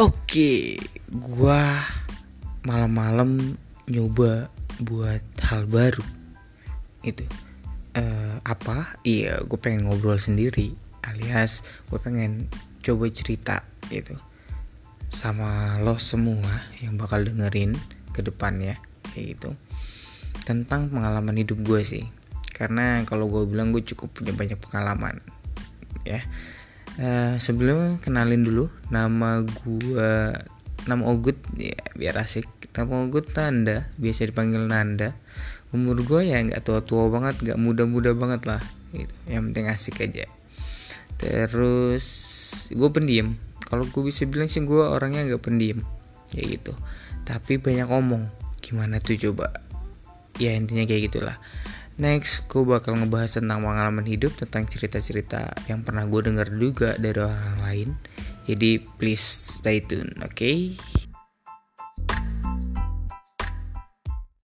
Oke, gua malam-malam nyoba buat hal baru. Itu eh, apa? Iya, gue pengen ngobrol sendiri, alias gue pengen coba cerita gitu sama lo semua yang bakal dengerin ke depannya kayak gitu tentang pengalaman hidup gue sih karena kalau gue bilang gue cukup punya banyak pengalaman ya uh, sebelum kenalin dulu nama gue nama Ogut ya biar asik. Nama Ogut Nanda biasa dipanggil Nanda. Umur gue ya nggak tua-tua banget nggak muda-muda banget lah gitu. Yang penting asik aja. Terus gue pendiam. Kalau gue bisa bilang sih gue orangnya nggak pendiam ya gitu. Tapi banyak ngomong. Gimana tuh coba? Ya intinya kayak gitulah next gue bakal ngebahas tentang pengalaman hidup tentang cerita-cerita yang pernah gue dengar juga dari orang lain jadi please stay tune oke okay?